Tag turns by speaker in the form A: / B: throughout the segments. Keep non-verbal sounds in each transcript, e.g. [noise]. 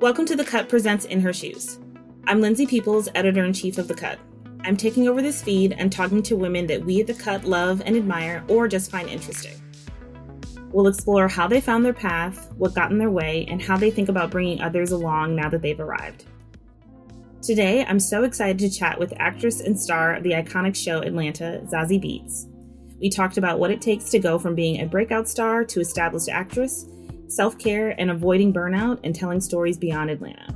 A: Welcome to The Cut Presents In Her Shoes. I'm Lindsay Peoples, editor in chief of The Cut. I'm taking over this feed and talking to women that we at The Cut love and admire or just find interesting. We'll explore how they found their path, what got in their way, and how they think about bringing others along now that they've arrived. Today, I'm so excited to chat with actress and star of the iconic show Atlanta, Zazie Beetz. We talked about what it takes to go from being a breakout star to established actress, self care and avoiding burnout, and telling stories beyond Atlanta.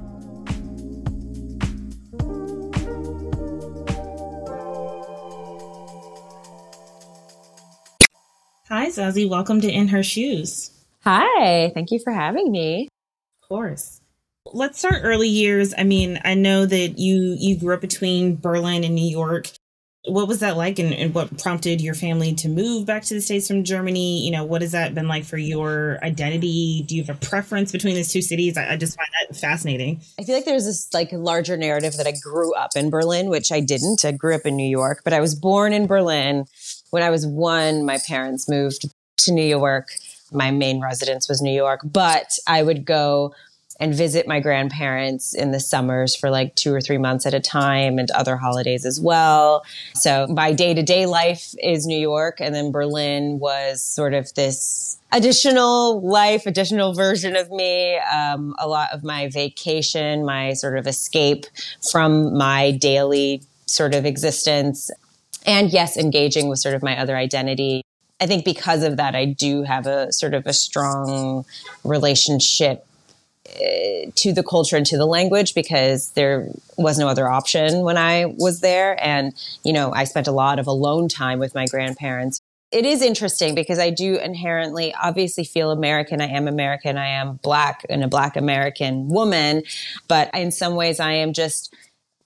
A: Hi, Zazie. Welcome to In Her Shoes.
B: Hi. Thank you for having me.
A: Of course. Let's start early years. I mean, I know that you you grew up between Berlin and New York. What was that like and, and, what prompted your family to move back to the States from Germany? You know, what has that been like for your identity? Do you have a preference between these two cities? I, I just find that fascinating.
B: I feel like there's this like larger narrative that I grew up in Berlin, which I didn't. I grew up in New York, but I was born in Berlin. When I was one, my parents moved to New York. My main residence was New York, but I would go and visit my grandparents in the summers for like two or three months at a time and other holidays as well. So my day to day life is New York. And then Berlin was sort of this additional life, additional version of me. Um, a lot of my vacation, my sort of escape from my daily sort of existence. And yes, engaging with sort of my other identity. I think because of that, I do have a sort of a strong relationship Uh, to the culture and to the language because there was no other option when I was there. And, you know, I spent a lot of alone time with my grandparents. It is interesting because I do inherently obviously feel American. I am American. I am black and a black American woman. But in some ways, I am just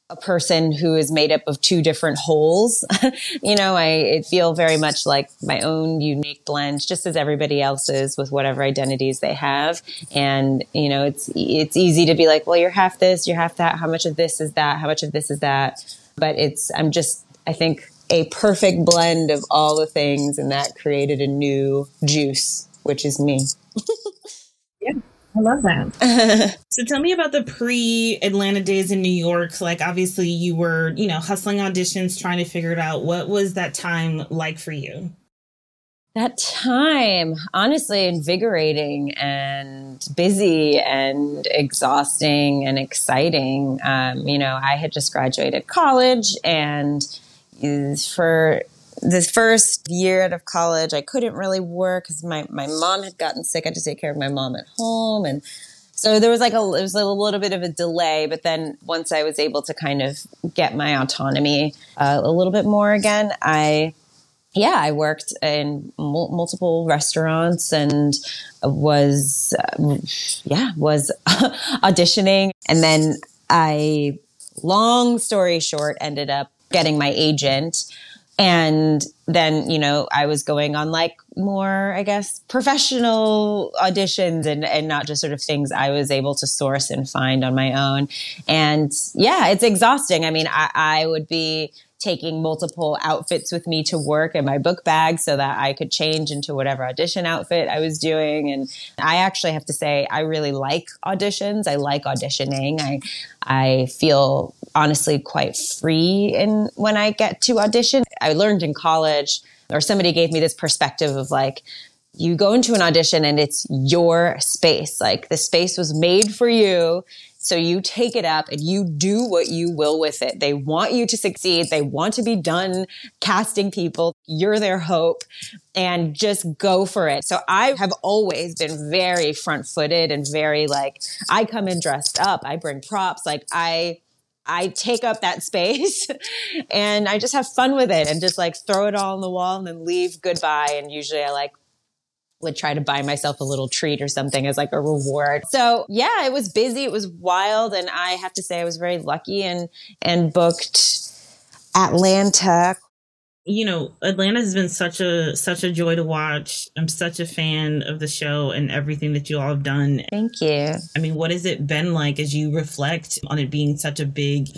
B: a person who is made up of two different wholes. [laughs] you know, I feel very much like my own unique blend, just as everybody else is with whatever identities they have. And, you know, it's, it's easy to be like, well, you're half this, you're half that. How much of this is that? How much of this is that? But it's, I'm just, I think a perfect blend of all the things and that created a new juice, which is me. [laughs]
A: yeah. I love that. [laughs] so tell me about the pre Atlanta days in New York. Like, obviously, you were, you know, hustling auditions, trying to figure it out. What was that time like for you?
B: That time, honestly, invigorating and busy and exhausting and exciting. Um, you know, I had just graduated college, and for the first year out of college, I couldn't really work because my, my mom had gotten sick. I had to take care of my mom at home. And so there was like a, it was a little bit of a delay. But then once I was able to kind of get my autonomy uh, a little bit more again, I, yeah, I worked in mul- multiple restaurants and was, uh, yeah, was [laughs] auditioning. And then I, long story short, ended up getting my agent and then you know i was going on like more i guess professional auditions and and not just sort of things i was able to source and find on my own and yeah it's exhausting i mean i, I would be taking multiple outfits with me to work in my book bag so that I could change into whatever audition outfit I was doing. And I actually have to say, I really like auditions. I like auditioning. I, I feel honestly quite free in when I get to audition. I learned in college, or somebody gave me this perspective of like, you go into an audition and it's your space. Like the space was made for you so you take it up and you do what you will with it. They want you to succeed. They want to be done casting people. You're their hope and just go for it. So I have always been very front footed and very like, I come in dressed up. I bring props. Like I, I take up that space [laughs] and I just have fun with it and just like throw it all on the wall and then leave goodbye. And usually I like would try to buy myself a little treat or something as like a reward. So yeah, it was busy. It was wild. And I have to say I was very lucky and, and booked Atlanta.
A: You know, Atlanta has been such a, such a joy to watch. I'm such a fan of the show and everything that you all have done.
B: Thank you.
A: I mean, what has it been like as you reflect on it being such a big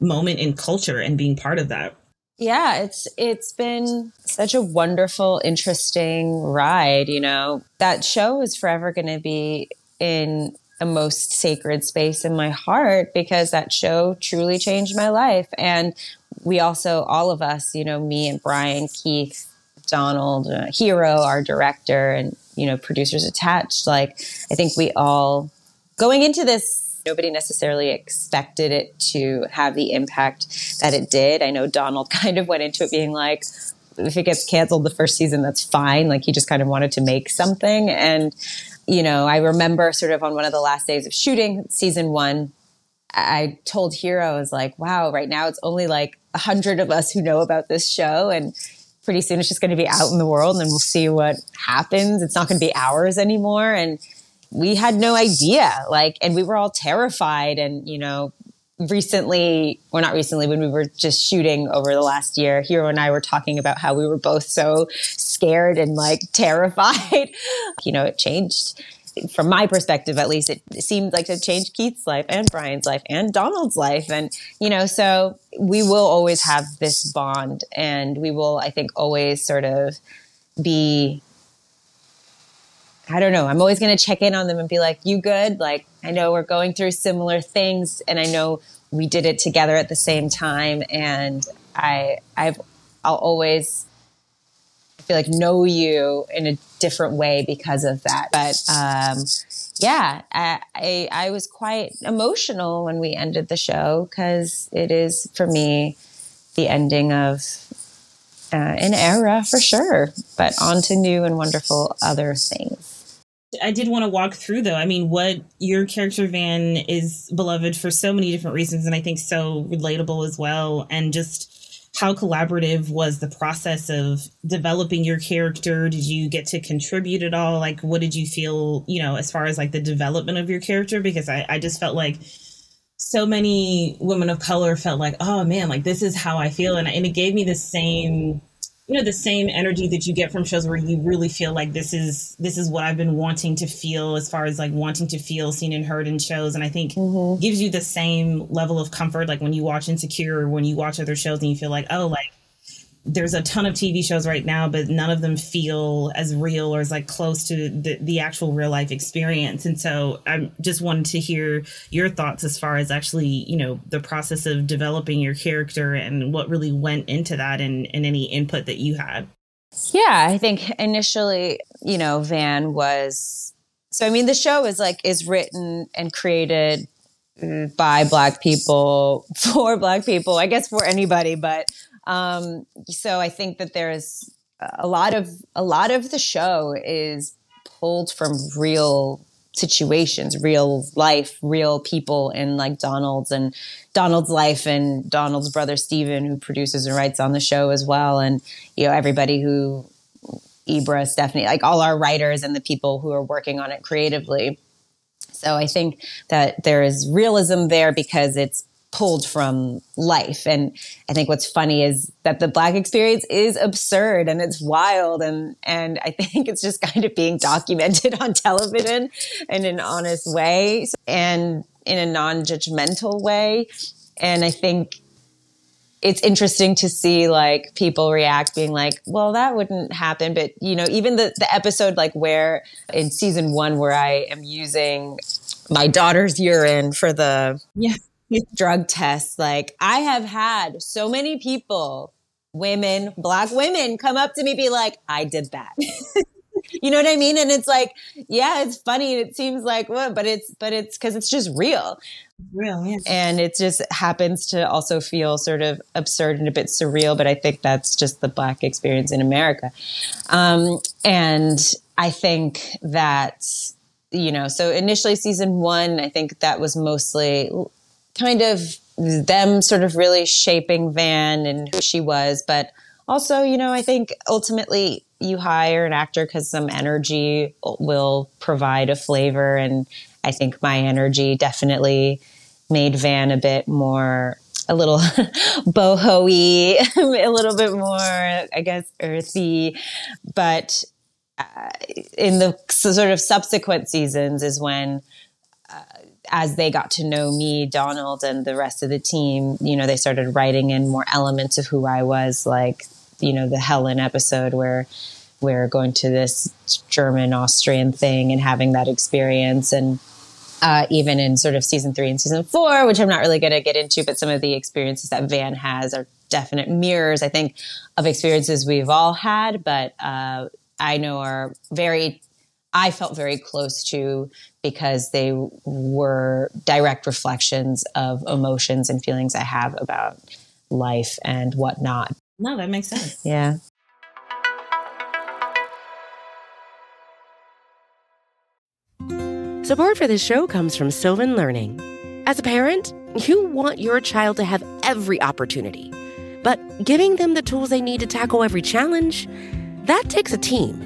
A: moment in culture and being part of that?
B: Yeah, it's it's been such a wonderful, interesting ride. You know, that show is forever going to be in the most sacred space in my heart because that show truly changed my life. And we also, all of us, you know, me and Brian, Keith, Donald, uh, Hiro, our director, and, you know, producers attached, like, I think we all, going into this, nobody necessarily expected it to have the impact that it did. I know Donald [laughs] kind of went into it being like, if it gets canceled the first season, that's fine. Like he just kind of wanted to make something. And, you know, I remember sort of on one of the last days of shooting season one, I told Hiro, I was like, wow, right now it's only like a hundred of us who know about this show. And pretty soon it's just going to be out in the world and we'll see what happens. It's not going to be ours anymore. And we had no idea. Like, and we were all terrified and, you know, recently, or not recently, when we were just shooting over the last year, Hiro and I were talking about how we were both so scared and like terrified. [laughs] you know, it changed from my perspective, at least, it seemed like to change Keith's life and Brian's life and Donald's life. And, you know, so we will always have this bond and we will, I think, always sort of be I don't know. I'm always going to check in on them and be like, you good? Like, I know we're going through similar things and I know we did it together at the same time. And I, I've, I'll always feel like know you in a different way because of that. But, um, yeah, I, I, I was quite emotional when we ended the show because it is for me the ending of uh, an era for sure, but on to new and wonderful other things.
A: I did want to walk through though. I mean, what your character Van is beloved for so many different reasons, and I think so relatable as well. And just how collaborative was the process of developing your character? Did you get to contribute at all? Like, what did you feel, you know, as far as like the development of your character? Because I, I just felt like so many women of color felt like, oh man, like this is how I feel. And, and it gave me the same you know the same energy that you get from shows where you really feel like this is this is what I've been wanting to feel as far as like wanting to feel seen and heard in shows and I think mm-hmm. gives you the same level of comfort like when you watch Insecure or when you watch other shows and you feel like oh like there's a ton of TV shows right now, but none of them feel as real or as like close to the, the actual real life experience. And so I'm just wanted to hear your thoughts as far as actually, you know, the process of developing your character and what really went into that and, and any input that you had.
B: Yeah, I think initially, you know, Van was so I mean the show is like is written and created by black people [laughs] for black people, I guess for anybody, but um, so I think that there's a lot of a lot of the show is pulled from real situations, real life, real people in like Donald's and Donald's life and Donald's brother Stephen, who produces and writes on the show as well. And, you know, everybody who Ibra, Stephanie, like all our writers and the people who are working on it creatively. So I think that there is realism there because it's pulled from life. And I think what's funny is that the black experience is absurd and it's wild and and I [laughs] think it's just kind of being documented on television in an honest way and in a non-judgmental way. And I think it's interesting to see like people react being like well that wouldn't happen but you know even the, the episode like where in season one where i am using my daughter's urine for the
A: yeah
B: drug tests. Like I have had so many people, women, black women come up to me be like, I did that. [laughs] you know what I mean? And it's like, yeah, it's funny. It seems like what, but it's, but it's cause it's just real.
A: Real, yeah.
B: And it just happens to also feel sort of absurd and a bit surreal, but I think that's just the black experience in America. Um, and I think that, you know, so initially season one, I think that was mostly kind of them sort of really shaping Van and who she was. But also, you know, I think ultimately you hire an actor because some energy will provide a flavor. And I think my energy definitely made Van a bit more a little [laughs] boho-y, [laughs] a little bit more, I guess, earthy. But uh, in the sort of subsequent seasons is when as they got to know me, Donald, and the rest of the team, you know, they started writing in more elements of who I was, like, you know, the Helen episode where we're going to this German Austrian thing and having that experience. And uh, even in sort of season three and season four, which I'm not really going to get into, but some of the experiences that Van has are definite mirrors, I think, of experiences we've all had, but uh, I know are very, I felt very close to because they were direct reflections of emotions and feelings I have about life and whatnot.
A: No, that makes sense.
B: Yeah.
C: Support for this show comes from Sylvan Learning. As a parent, you want your child to have every opportunity, but giving them the tools they need to tackle every challenge, that takes a team.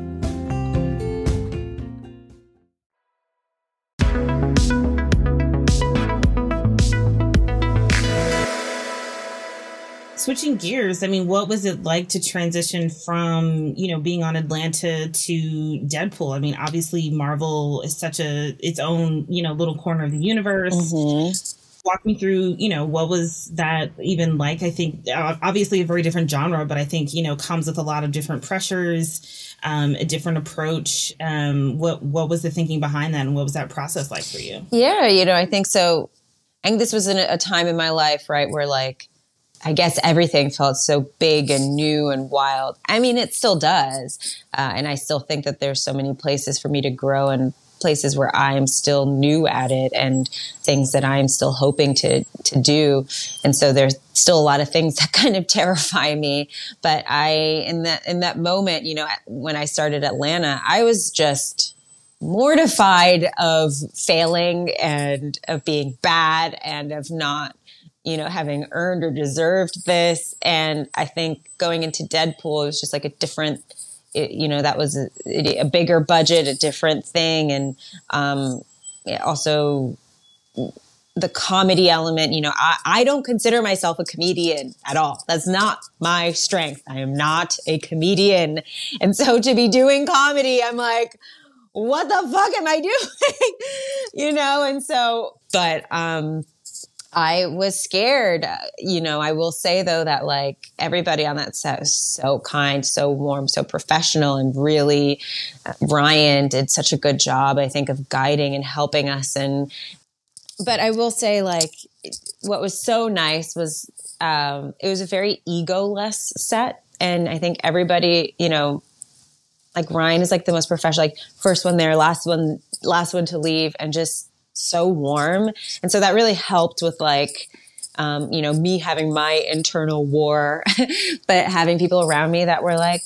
A: switching gears, I mean, what was it like to transition from, you know, being on Atlanta to Deadpool? I mean, obviously Marvel is such a its own, you know, little corner of the universe. Mm-hmm. Walk me through, you know, what was that even like? I think obviously a very different genre, but I think, you know, comes with a lot of different pressures, um, a different approach. Um, what what was the thinking behind that and what was that process like for you?
B: Yeah, you know, I think so. I think this was in a time in my life, right, where like I guess everything felt so big and new and wild. I mean, it still does. Uh, and I still think that there's so many places for me to grow and places where I'm still new at it and things that I'm still hoping to to do. And so there's still a lot of things [laughs] that kind of terrify me. But I in that in that moment, you know, when I started Atlanta, I was just mortified of failing and of being bad and of not you know, having earned or deserved this. And I think going into Deadpool it was just like a different, it, you know, that was a, a, bigger budget, a different thing. And um, also the comedy element, you know, I, I don't consider myself a comedian at all. That's not my strength. I am not a comedian. And so to be doing comedy, I'm like, what the fuck am I [laughs] doing? you know, and so, but, um, I was scared. You know, I will say though that like everybody on that set was so kind, so warm, so professional, and really, uh, Ryan did such a good job, I think, of guiding and helping us. And, but I will say, like, what was so nice was um, it was a very egoless set. And I think everybody, you know, like Ryan is like the most professional, like first one there, last one, last one to leave, and just so warm. And so that really helped with like, um, you know, me having my internal war, [laughs] but having people around me that were like,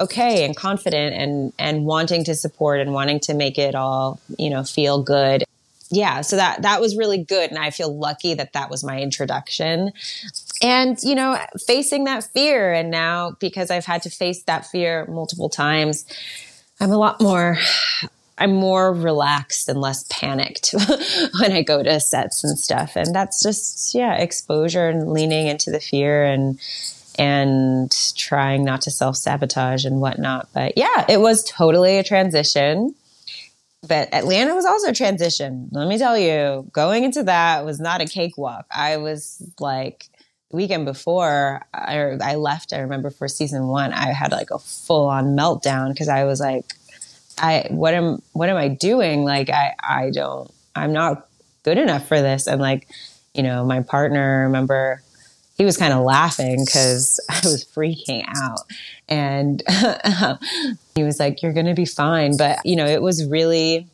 B: okay and confident and and wanting to support and wanting to make it all you know feel good yeah so that that was really good and i feel lucky that that was my introduction and you know facing that fear and now because i've had to face that fear multiple times i'm a lot more I'm more relaxed and less panicked [laughs] when I go to sets and stuff. And that's just, yeah, exposure and leaning into the fear and, and trying not to self sabotage and whatnot. But yeah, it was totally a transition. But Atlanta was also a transition. Let me tell you, going into that was not a cakewalk. I was like, weekend before I, I left, I remember for season one, I had like a full on meltdown because I was like, I what am what am I doing? Like I I don't I'm not good enough for this. And like, you know, my partner, remember he was kind of laughing because [laughs] I was freaking out. And [laughs] he was like, You're gonna be fine. But you know, it was really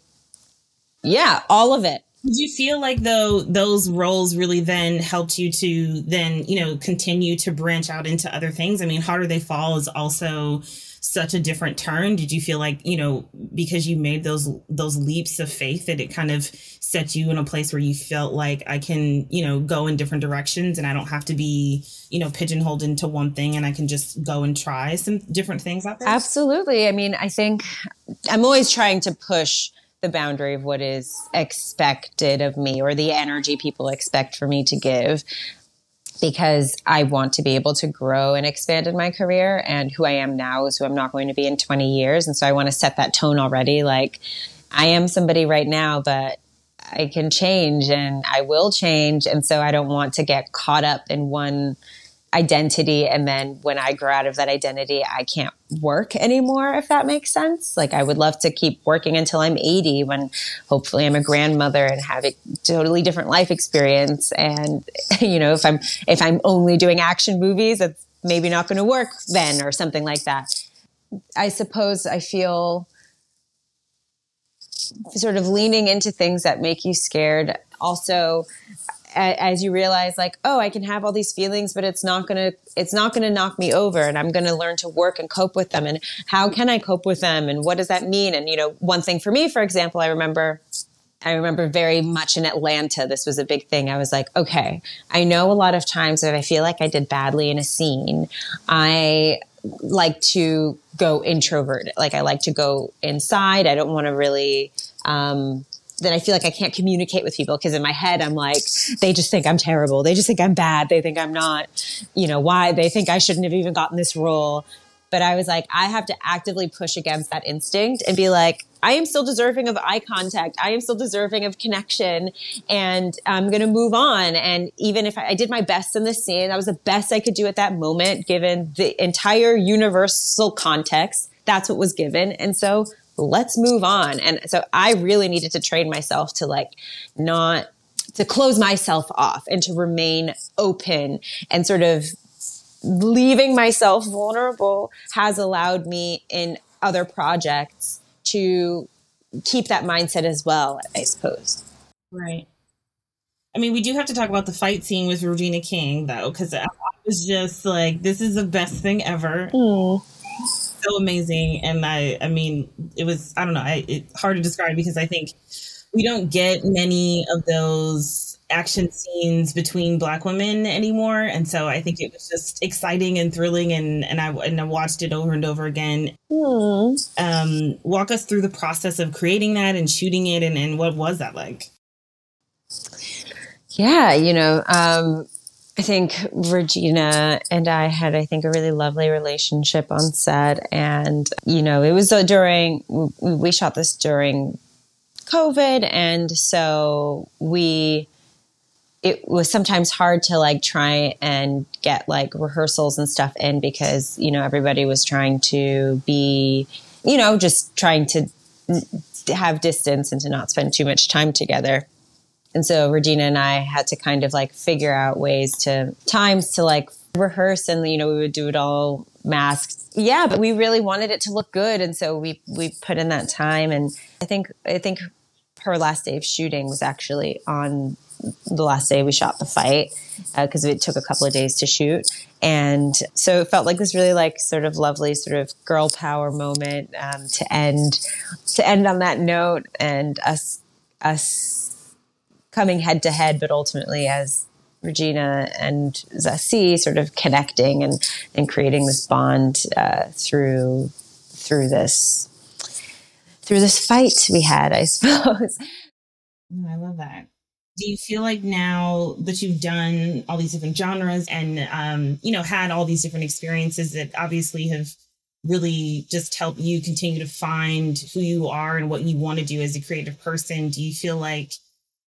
B: yeah, all of it.
A: Did you feel like though those roles really then helped you to then, you know, continue to branch out into other things? I mean, Harder They Fall is also such a different turn. Did you feel like, you know, because you made those those leaps of faith that it kind of set you in a place where you felt like I can, you know, go in different directions and I don't have to be, you know, pigeonholed into one thing and I can just go and try some different things out there?
B: Absolutely. I mean, I think I'm always trying to push the boundary of what is expected of me or the energy people expect for me to give because I want to be able to grow and expand in my career. And who I am now is who I'm not going to be in 20 years. And so I want to set that tone already. Like, I am somebody right now, but I can change and I will change. And so I don't want to get caught up in one identity and then when I grow out of that identity, I can't work anymore, if that makes sense. Like I would love to keep working until I'm 80 when hopefully I'm a grandmother and have a totally different life experience. And, [laughs] you know, if I'm, if I'm only doing action movies, that's maybe not going to work then or something like that. I suppose I feel sort of leaning into things that make you scared. Also, as you realize like oh i can have all these feelings but it's not to it's not to knock me over and i'm to learn to work and cope with them and how can i cope with them and what does that mean and you know one thing for me for example i remember I remember very much in Atlanta, this was a big thing. I was like, okay, I know a lot of times that I feel like I did badly in a scene, I like to go introvert. Like I like to go inside. I don't want to really um, then I feel like I can't communicate with people because in my head I'm like, they just think I'm terrible. They just think I'm bad. They think I'm not, you know, why they think I shouldn't have even gotten this role. But I was like, I have to actively push against that instinct and be like, I am still deserving of eye contact. I am still deserving of connection and I'm going to move on. And even if I, I, did my best in this scene, that was the best I could do at that moment, given the entire universal context. That's what was given. And so let's move on. And so I really needed to train myself to like not to close myself off and to remain open and sort of leaving myself vulnerable has allowed me in other projects to keep that mindset as well, I suppose.
A: Right. I mean, we do have to talk about the fight scene with Regina King, though, because I was just like, this is the best thing ever. Mm so amazing. And I, I mean, it was, I don't know, I, it's hard to describe because I think we don't get many of those action scenes between black women anymore. And so I think it was just exciting and thrilling. And, and I, and I watched it over and over again. Mm. Um, walk us through the process of creating that and shooting it. And, and what was that like?
B: Yeah, you know, um, I think Regina and I had, I think, a really lovely relationship on set. And, you know, it was during, we shot this during COVID. And so we, it was sometimes hard to like try and get like rehearsals and stuff in because, you know, everybody was trying to be, you know, just trying to have distance and to not spend too much time together. And so Regina and I had to kind of like figure out ways to times to like rehearse and you know we would do it all masked. Yeah, but we really wanted it to look good. And so we we put in that time. And I think I think her last day of shooting was actually on the last day we shot the fight because uh, it took a couple of days to shoot. And so it felt like this really like sort of lovely sort of girl power moment um, to end to end on that note and us us coming head to head, but ultimately as Regina and Zazie sort of connecting and, and creating this bond uh, through through this through this fight we had, I [laughs] suppose.
A: I love that. Do you feel like now that you've done all these different genres and um, you know had all these different experiences that obviously have really just helped you continue to find who you are and what you want to do as a creative person? Do you feel like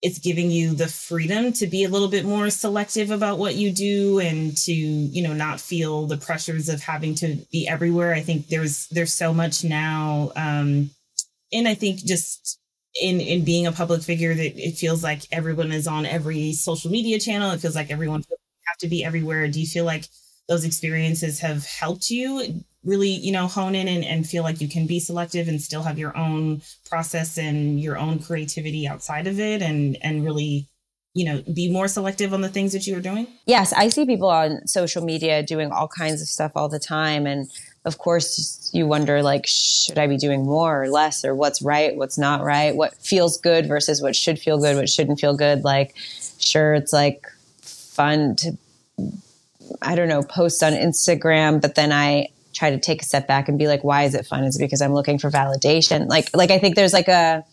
A: it's giving you the freedom to be a little bit more selective about what you do and to you know not feel the pressures of having to be everywhere. I think there's there's so much now um and i think just in in being a public figure that it feels like everyone is on every social media channel. It feels like everyone have to be everywhere. Do you feel like those experiences have helped you really, you know, hone in and, and feel like you can be selective and still have your own process and your own creativity outside of it and and really you know be more selective on the things that you are doing?
B: Yes i see people on social media doing all kinds of stuff all the time. And of course you wonder like should i be doing more or less or what's right what's not right? What feels good versus what should feel good what shouldn't feel good? Like sure it's like fun to i don't know post on instagram but then i try to take a step back and be like why is it fun is it because i'm looking for validation like like i think there's like a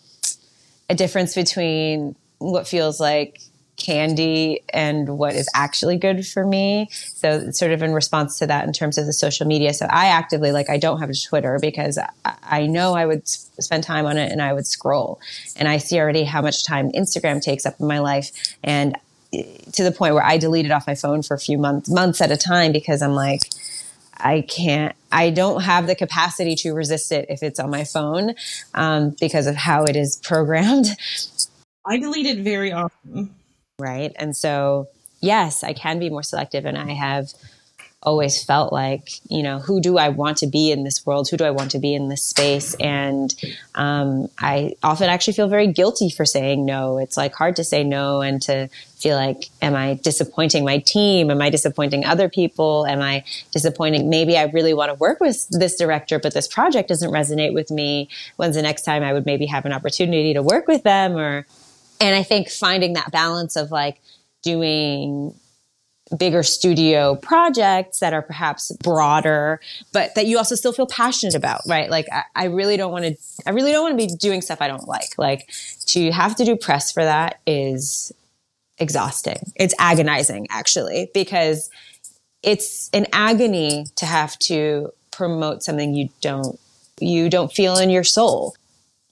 B: a difference between what feels like candy and what is actually good for me. So sort of in response to that in terms of the social media. So I actively like I don't have a Twitter because I know I would spend time on it and I would scroll. And I see already how much time Instagram takes up in my life and to the point where I deleted off my phone for a few months months at a time because I'm like I can't, I don't have the capacity to resist it if it's on my phone um, because of how it is programmed.
A: I delete it very often
B: right? And so, yes, I can be more selective, and I have always felt like, you know, who do I want to be in this world? Who do I want to be in this space? And um, I often actually feel very guilty for saying no. It's like hard to say no and to feel like, am I disappointing my team? Am I disappointing other people? Am I disappointing? Maybe I really want to work with this director, but this project doesn't resonate with me. When's the next time I would maybe have an opportunity to work with them or and I think finding that balance of like doing bigger studio projects that are perhaps broader, but that you also still feel passionate about, right? Like I, I really don't want to, I really don't want to be doing stuff I don't like. Like to have to do press for that is exhausting. It's agonizing actually, because it's an agony to have to promote something you don't, you don't feel in your soul.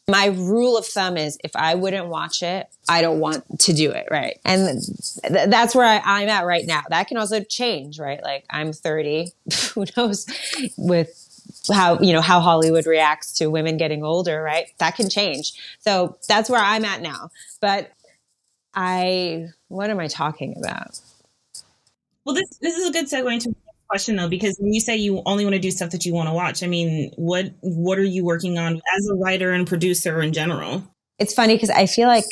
B: My rule of thumb is if I wouldn't watch it, I don't want to do it. Right. And th- that's where I, I'm at right now. That can also change, right? Like I'm 30. [laughs] Who knows with how, you know, how Hollywood reacts to women getting older, right? That can change. So that's where I'm at now. But I, what am I talking about?
A: Well, this, this is a good segue into question though, because when you say you only want to do stuff that you want to watch, I mean, what what are you working on as a writer and producer in general?
B: It's funny because I feel like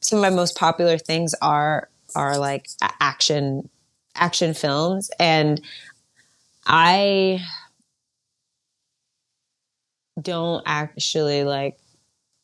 B: some of my most popular things are are like action action films, and I don't actually like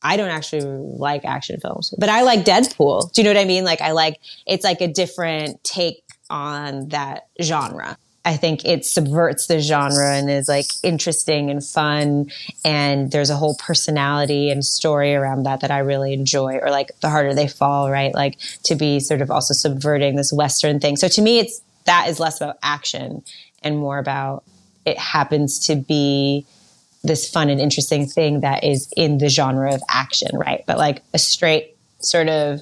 B: I don't actually like action films, but I like Deadpool. Do you know what I mean? Like I like it's like a different take on that genre. I think it subverts the genre and is like interesting and fun. And there's a whole personality and story around that that I really enjoy. Or like The Harder They Fall, right? Like to be sort of also subverting this Western thing. So to me, it's that is less about action and more about it happens to be this fun and interesting thing that is in the genre of action, right? But like a straight sort of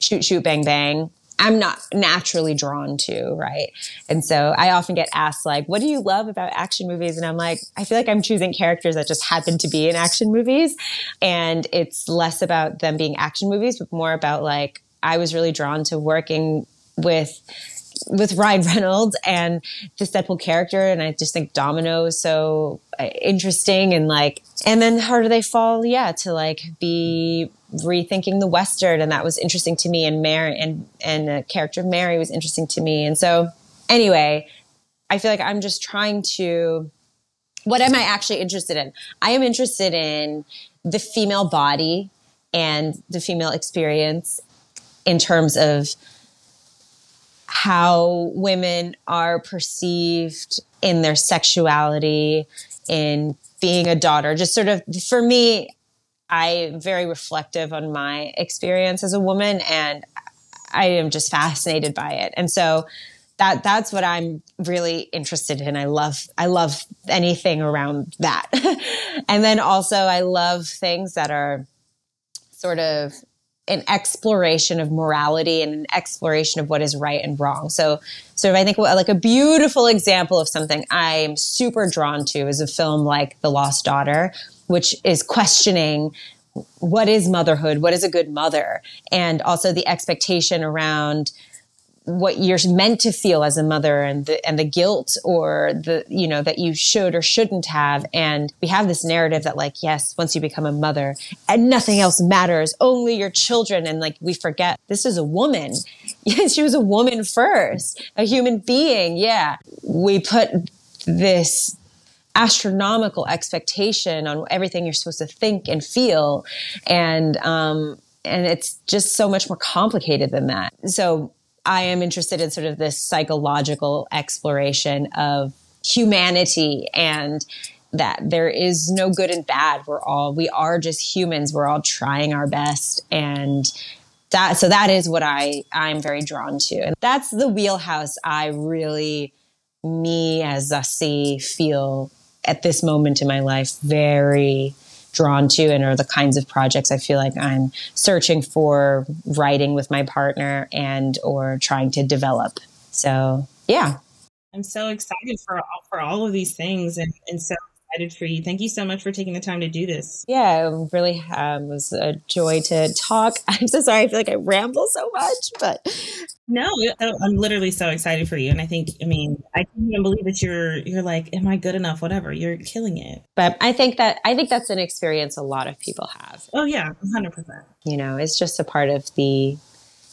B: shoot, shoot, bang, bang I'm not naturally drawn to, right? And so I often get asked like, what do you love about action movies? And I'm like, I feel like I'm choosing characters that just happen to be in action movies. And it's less about them being action movies, but more about like, I was really drawn to working with with Ryan [laughs] Reynolds and this Deadpool character, and I just think Domino is so uh, interesting and like, and then Harder They Fall? Yeah, to like be rethinking the western, and that was interesting to me. And Mary and and the character of Mary was interesting to me, and so anyway, I feel like I'm just trying to. What am I actually interested in? I am interested in the female body and the female experience in terms of how women are perceived in their sexuality, in being a daughter. Just sort of for me, I'm very reflective on my experience as a woman and I am just fascinated by it. And so that that's what I'm really interested in. I love I love anything around that. [laughs] and then also I love things that are sort of an exploration of morality and an exploration of what is right and wrong. So, sort of, I think like a beautiful example of something I'm super drawn to is a film like The Lost Daughter, which is questioning what is motherhood, what is a good mother, and also the expectation around what you're meant to feel as a mother and the and the guilt or the you know that you should or shouldn't have. And we have this narrative that like yes once you become a mother and nothing else matters only your children. And like we forget this is a woman. [laughs] She was a woman first a human being. Yeah. We put this astronomical expectation on everything you're supposed to think and feel. And um and it's just so much more complicated than that. So I am interested in sort of this psychological exploration of humanity and that there is no good and bad. We're all, we are just humans. We're all trying our best. And that, so that is what I, I'm very drawn to. And that's the wheelhouse I really, me as Zazie, feel at this moment in my life very drawn to and are the kinds of projects I feel like I'm searching for writing with my partner and or trying to develop. So yeah.
A: I'm so excited for for all of these things and, and so excited for you. Thank you so much for taking the time to do this.
B: Yeah, it really um, was a joy to talk. [laughs] I'm so sorry. I feel like I ramble so much, but
A: no, I'm literally so excited for you. And I think, I mean, I can't even believe that you're, you're like, am I good enough? Whatever. You're killing it.
B: But I think that, I think that's an experience a lot of people have.
A: Oh yeah, 100%.
B: You know, it's just a part of the,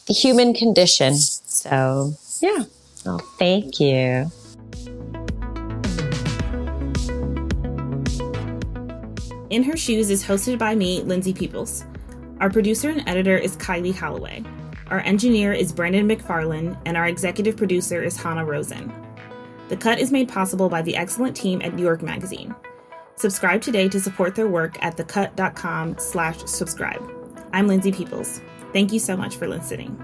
B: the human condition. So yeah. Well, thank you.
A: In Her Shoes is hosted by me, Lindsay Peoples. Our producer and editor is Kylie Holloway. Our engineer is Brandon McFarland, and our executive producer is Hannah Rosen. The cut is made possible by the excellent team at New York Magazine. Subscribe today to support their work at thecut.com slash subscribe. I'm Lindsay Peoples. Thank you so much for listening.